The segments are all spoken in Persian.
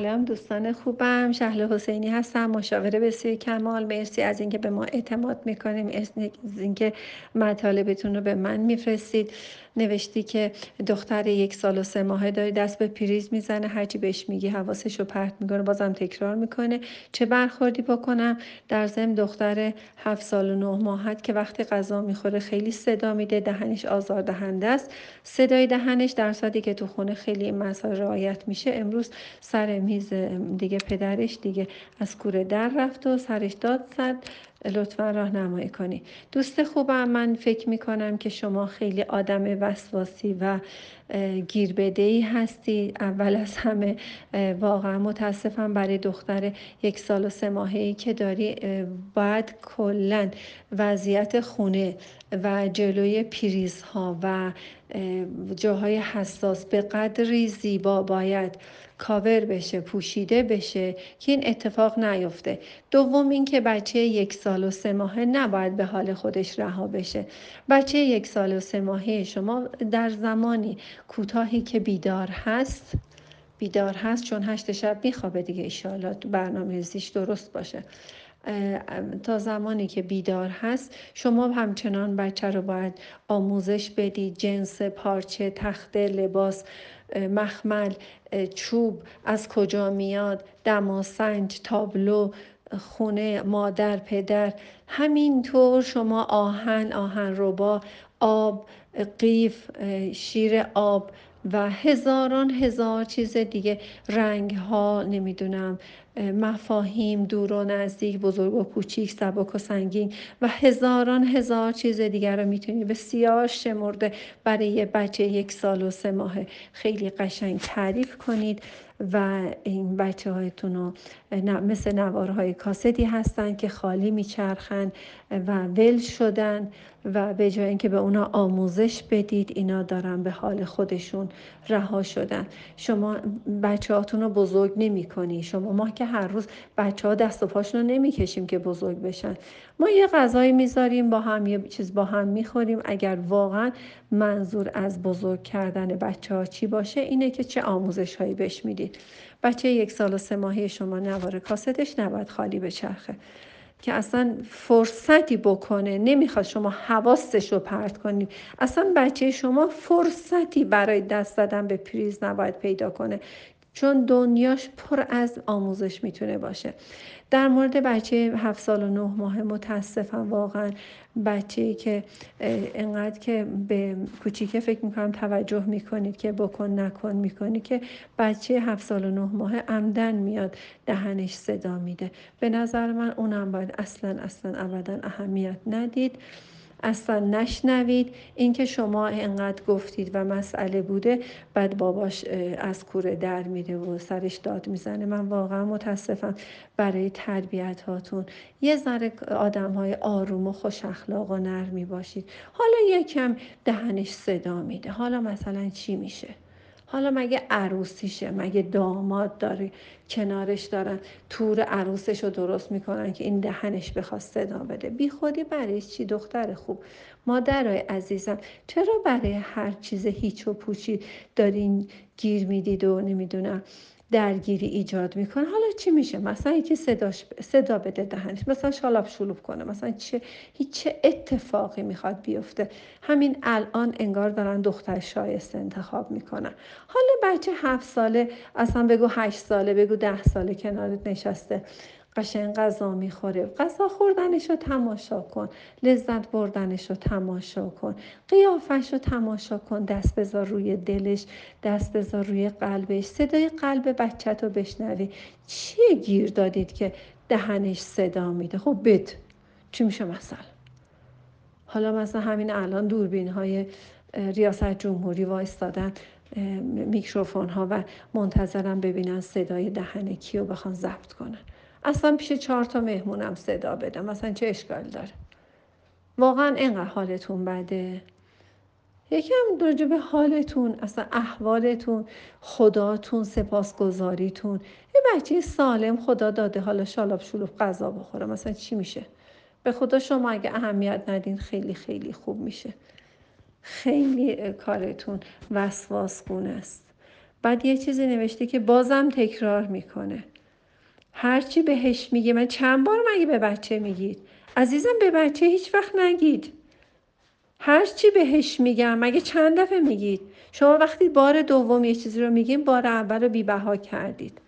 سلام دوستان خوبم. شهل حسینی هستم مشاوره بسیار کمال. مرسی از اینکه به ما اعتماد می‌کنیم. از اینکه مطالبتون رو به من میفرستید. نوشتی که دختر یک سال و سه ماهه داری دست به پریز می‌زنه. هرچی بهش میگی حواسش رو پرت می‌کنه. بازم تکرار می‌کنه. چه برخوردی بکنم؟ در ضمن دختر هفت سال و نه ماهت که وقتی غذا می‌خوره خیلی صدا میده. دهنش آزار دهنده است. صدای دهنش در که تو خونه خیلی مسائل رعایت میشه امروز سر میز دیگه پدرش دیگه از کوره در رفت و سرش داد زد. لطفا راهنمایی کنی. دوست خوبم من فکر می کنم که شما خیلی آدم وسواسی و گیربده ای هستی. اول از همه واقعا متاسفم برای دختر یک سال و سه ماهه ای که داری. باید کلا وضعیت خونه و جلوی پریزها و جاهای حساس به قدری زیبا باید کاور بشه پوشیده بشه که این اتفاق نیفته. دوم اینکه بچه یک سال و سه ماهه نباید به حال خودش رها بشه. بچه یک سال و سه ماهه شما در زمانی کوتاهی که بیدار هست بیدار هست چون هشت شب میخوابه دیگه ایشالا برنامه ریزیش درست باشه. تا زمانی که بیدار هست شما همچنان بچه رو باید آموزش بدید. جنس پارچه تخته لباس مخمل چوب از کجا میاد دماسنج تابلو خونه مادر پدر همینطور شما آهن آهن ربا آب قیف شیر آب و هزاران هزار چیز دیگه رنگ ها نمی‌دونم مفاهیم دور و نزدیک بزرگ و کوچیک سبک و سنگین و هزاران هزار چیز دیگر رو می‌تونید بسیار شمرده برای یه بچه یک سال و سه ماه خیلی قشنگ تعریف کنید. و این بچه هایتون رو مثل نوارهای کاسدی هستن که خالی میچرخن و ول شدن و به جای اینکه به اونا آموزش بدید اینا دارن به حال خودشون رها شدن. شما بچه هاتون رو بزرگ نمی کنی شما ما که هر روز بچه ها دست و پاشون رو نمی کشیم که بزرگ بشن. ما یه غذایی می‌ذاریم با هم یه چیز با هم می‌خوریم. اگر واقعا منظور از بزرگ کردن بچه ها چی باشه اینه که چه آموزش هایی بهش می‌دید بچه یک سال و سه ماهی شما نوار کاستش نباید خالی بچرخه. که اصلا فرصتی بکنه نمی‌خواد شما حواستش رو پرت کنید اصلا بچه شما فرصتی برای دست زدن به پریز نباید پیدا کنه. چون دنیاش پر از آموزش می‌تونه باشه. در مورد بچه هفت سال و نه ماه متاسفم واقعا. بچه که انقدر که به کوچیکه فکر می‌کنم توجه می‌کنید که بکن نکن می‌کنی که بچه هفت سال و نه ماه عمدن میاد دهنش صدا میده. به نظر من اونم باید اصلا اصلا ابدا اهمیت ندید. اصلا نشنوید. اینکه شما انقدر گفتید و مسئله بوده بعد باباش از کوره در میره و سرش داد می‌زنه. من واقعا متاسفم برای تربیت هاتون یه ذره آدم های آروم و خوش اخلاق و نرمی باشید. حالا یکم دهنش صدا میده. حالا مثلا چی میشه؟ حالا مگه عروسیشه مگه داماد داره کنارش دارن تور عروسش رو درست می‌کنن که این دهنش بخواد صدا بده. بی خودی برای چی؟ دختر خوب. مادرای عزیزم چرا برای هر چیز هیچ و پوچی دارین گیر می‌دید و نمی‌دونم؟ درگیری ایجاد می‌کنه. حالا چی میشه؟ مثلا یکی صداش صدا بده دهنش. مثلا شالاب شلوب کنه. مثلا چه هیچ چه اتفاقی می‌خواد بیفته. همین الان انگار دارن دختر شایسته انتخاب می‌کنن. حالا بچه هفت ساله اصلا بگو هشت ساله بگو ده ساله کنارت نشسته. قشنگ غذا می‌خوره غذا خوردنش رو تماشا کن. لذت بردنش رو تماشا کن. قیافش رو تماشا کن. دست بذار روی دلش دست بذار روی قلبش. صدای قلب بچت رو بشنوی. چیه گیر دادید که دهنش صدا میده؟ خب بد چی میشه مثلا؟ حالا مثلا همین الان دوربین های ریاست جمهوری وایستادن میکروفون ها و منتظرم ببینن صدای دهن کیو بخوان ضبط کنن. اصلا پیش چهار تا مهمونم صدا بدم مثلا چه اشکال داره؟ واقعا اینقدر حالتون بده؟ یکم راجع به حالتون اصلا احوالتون خداتون سپاسگزاریتون. یه بچه سالم خدا داده حالا شالاب شلوب غذا بخوره مثلا چی میشه؟ به خدا شما اگه اهمیت ندین خیلی خیلی خوب میشه. خیلی کارتون وسواس است. بعد یه چیزی نوشته که بازم تکرار می‌کنه. هرچی بهش میگه من چند بار مگه به بچه میگید؟ عزیزم به بچه هیچ وقت نگید. هرچی بهش میگم مگه چند دفعه میگید؟ شما وقتی بار دوم یه چیزی رو میگیم بار اول رو بیبها کردید.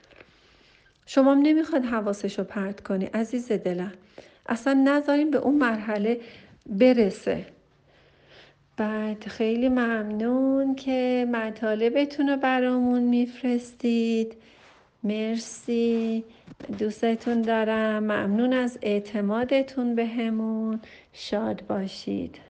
شما نمی‌خواد حواسش رو پرت کنی. عزیز دلم اصلا نذاریم به اون مرحله برسه. بعد خیلی ممنون که مطالبتون رو برامون میفرستید. مرسی. دوستتون دارم. ممنون از اعتمادتون بهمون. شاد باشید.